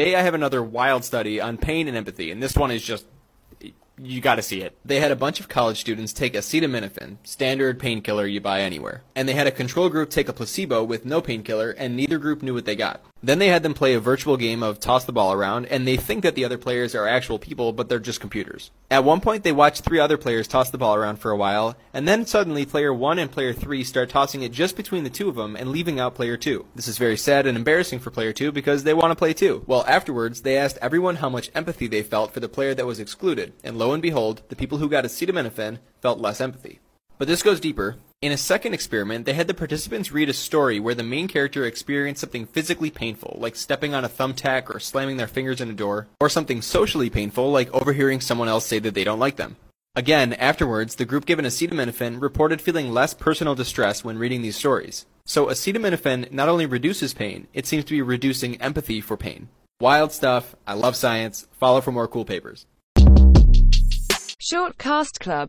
Today I have another wild study on pain and empathy, and this one is just you got to see it. They had a bunch of college students take acetaminophen, standard painkiller you buy anywhere, and they had a control group take a placebo with no painkiller, and neither group knew what they got. Then they had them play a virtual game of toss the ball around, and they think that the other players are actual people, but they're just computers. At one point, they watched three other players toss the ball around for a while, and then suddenly player 1 and player 3 start tossing it just between the two of them and leaving out player 2. This is very sad and embarrassing for player 2 because they want to play too. Well, afterwards, they asked everyone how much empathy they felt for the player that was excluded, and lo and behold, the people who got acetaminophen felt less empathy. But this goes deeper. In a second experiment, they had the participants read a story where the main character experienced something physically painful, like stepping on a thumbtack or slamming their fingers in a door, or something socially painful, like overhearing someone else say that they don't like them. Again, afterwards, the group given acetaminophen reported feeling less personal distress when reading these stories. So acetaminophen not only reduces pain, it seems to be reducing empathy for pain. Wild stuff. I love science. Follow for more cool papers. Short Cast Club